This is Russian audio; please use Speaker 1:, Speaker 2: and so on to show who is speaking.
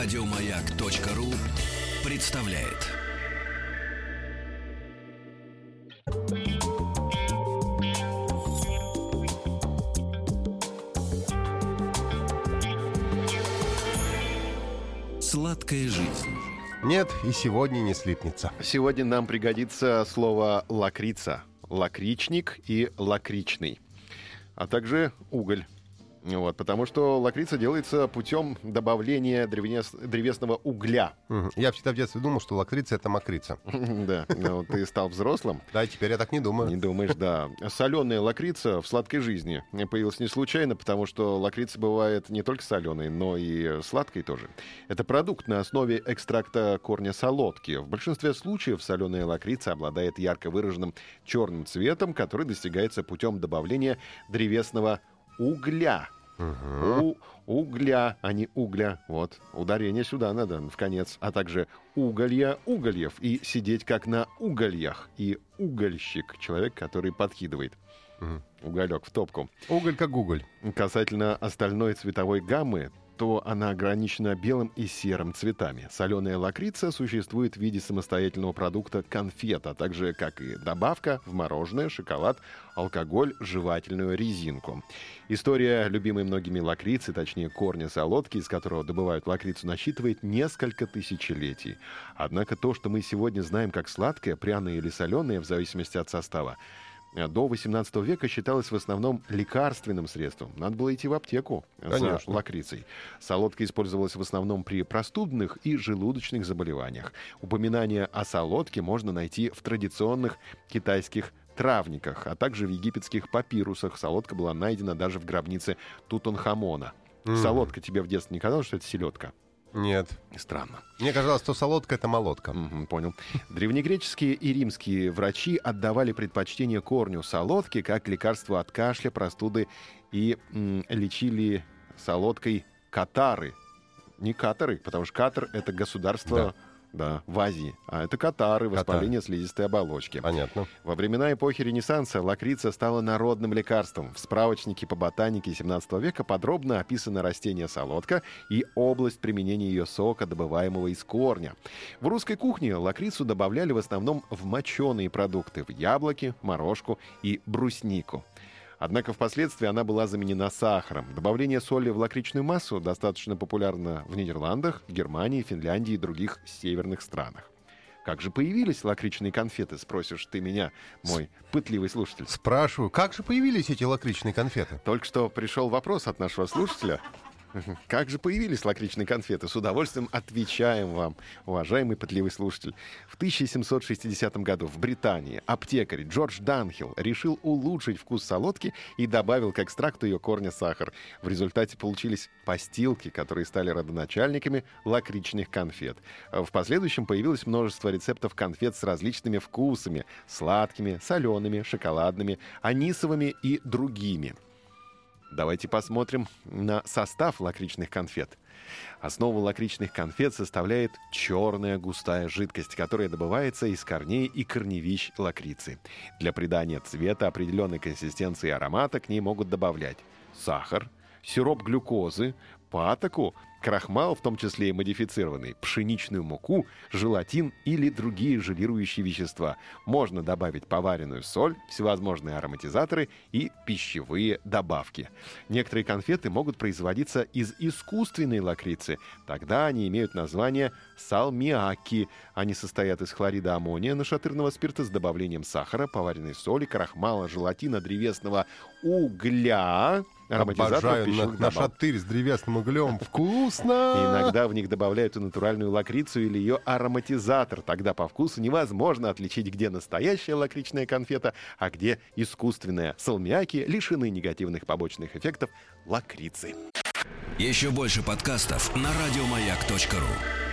Speaker 1: Радиомаяк.ру представляет. Сладкая жизнь.
Speaker 2: Нет, и сегодня не слипнется.
Speaker 3: Сегодня нам пригодится слово лакрица, лакричник и лакричный, а также уголь. Вот, потому что лакрица делается путем добавления древес- древесного угля.
Speaker 2: Я всегда в детстве думал, что лакрица — это мокрица.
Speaker 3: Да, ну, ты стал взрослым.
Speaker 2: Да, теперь я так не думаю.
Speaker 3: Не думаешь, да. Соленая лакрица в сладкой жизни появилась не случайно, потому что лакрица бывает не только соленой, но и сладкой тоже. Это продукт на основе экстракта корня солодки. В большинстве случаев соленая лакрица обладает ярко выраженным черным цветом, который достигается путем добавления древесного угля. У, угля, а не угля. Вот, ударение сюда надо, в конец. А также уголья, угольев. И сидеть как на угольях. И угольщик, человек, который подкидывает
Speaker 2: Мгм.
Speaker 3: уголек в топку.
Speaker 2: Уголь как уголь.
Speaker 3: Касательно остальной цветовой гаммы, то она ограничена белым и серым цветами. Соленая лакрица существует в виде самостоятельного продукта конфет, а также как и добавка в мороженое, шоколад, алкоголь, жевательную резинку. История любимой многими лакрицы, точнее корня солодки, из которого добывают лакрицу, насчитывает несколько тысячелетий. Однако то, что мы сегодня знаем как сладкое, пряное или соленое, в зависимости от состава, до 18 века считалось в основном лекарственным средством. Надо было идти в аптеку за
Speaker 2: Конечно.
Speaker 3: лакрицей. Солодка использовалась в основном при простудных и желудочных заболеваниях. Упоминание о солодке можно найти в традиционных китайских травниках, а также в египетских папирусах. Солодка была найдена даже в гробнице Тутанхамона.
Speaker 2: Мгм.
Speaker 3: Солодка тебе в детстве не казалось, что это селедка?
Speaker 2: Нет.
Speaker 3: Странно.
Speaker 2: Мне казалось, что солодка — это молотка.
Speaker 3: Мгм, понял. Древнегреческие и римские врачи отдавали предпочтение корню солодки как лекарство от кашля, простуды и м, лечили солодкой катары. Не катары, потому что катар — это государство да. В Азии, а это катары, воспаление слизистой оболочки.
Speaker 2: Понятно.
Speaker 3: Во времена эпохи Ренессанса лакрица стала народным лекарством. В справочнике по ботанике 17 века подробно описано растение солодка и область применения ее сока, добываемого из корня. В русской кухне лакрицу добавляли в основном в моченые продукты, в яблоки, морожку и бруснику. Однако впоследствии она была заменена сахаром. Добавление соли в лакричную массу достаточно популярно в Нидерландах, Германии, Финляндии и других северных странах. Как же появились лакричные конфеты, спросишь ты меня, мой пытливый слушатель.
Speaker 2: Спрашиваю, как же появились эти лакричные конфеты?
Speaker 3: Только что пришел вопрос от нашего слушателя. Как же появились лакричные конфеты? С удовольствием отвечаем вам, уважаемый пытливый слушатель. В 1760 году в Британии аптекарь Джордж Данхилл решил улучшить вкус солодки и добавил к экстракту ее корня сахар. В результате получились постилки, которые стали родоначальниками лакричных конфет. В последующем появилось множество рецептов конфет с различными вкусами. Сладкими, солеными, шоколадными, анисовыми и другими. Давайте посмотрим на состав лакричных конфет. Основу лакричных конфет составляет черная густая жидкость, которая добывается из корней и корневищ лакрицы. Для придания цвета определенной консистенции и аромата к ней могут добавлять сахар, сироп глюкозы, патоку, крахмал, в том числе и модифицированный, пшеничную муку, желатин или другие желирующие вещества. Можно добавить поваренную соль, всевозможные ароматизаторы и пищевые добавки. Некоторые конфеты могут производиться из искусственной лакрицы. Тогда они имеют название салмиаки. Они состоят из хлорида аммония, нашатырного спирта с добавлением сахара, поваренной соли, крахмала, желатина, древесного угля,
Speaker 2: Обожаю на,
Speaker 3: пищевых
Speaker 2: на
Speaker 3: добавок.
Speaker 2: шатырь с древесным углем. Вкусно!
Speaker 3: Иногда в них добавляют и натуральную лакрицу или ее ароматизатор. Тогда по вкусу невозможно отличить, где настоящая лакричная конфета, а где искусственная. Салмиаки лишены негативных побочных эффектов лакрицы.
Speaker 1: Еще больше подкастов на радиомаяк.ру.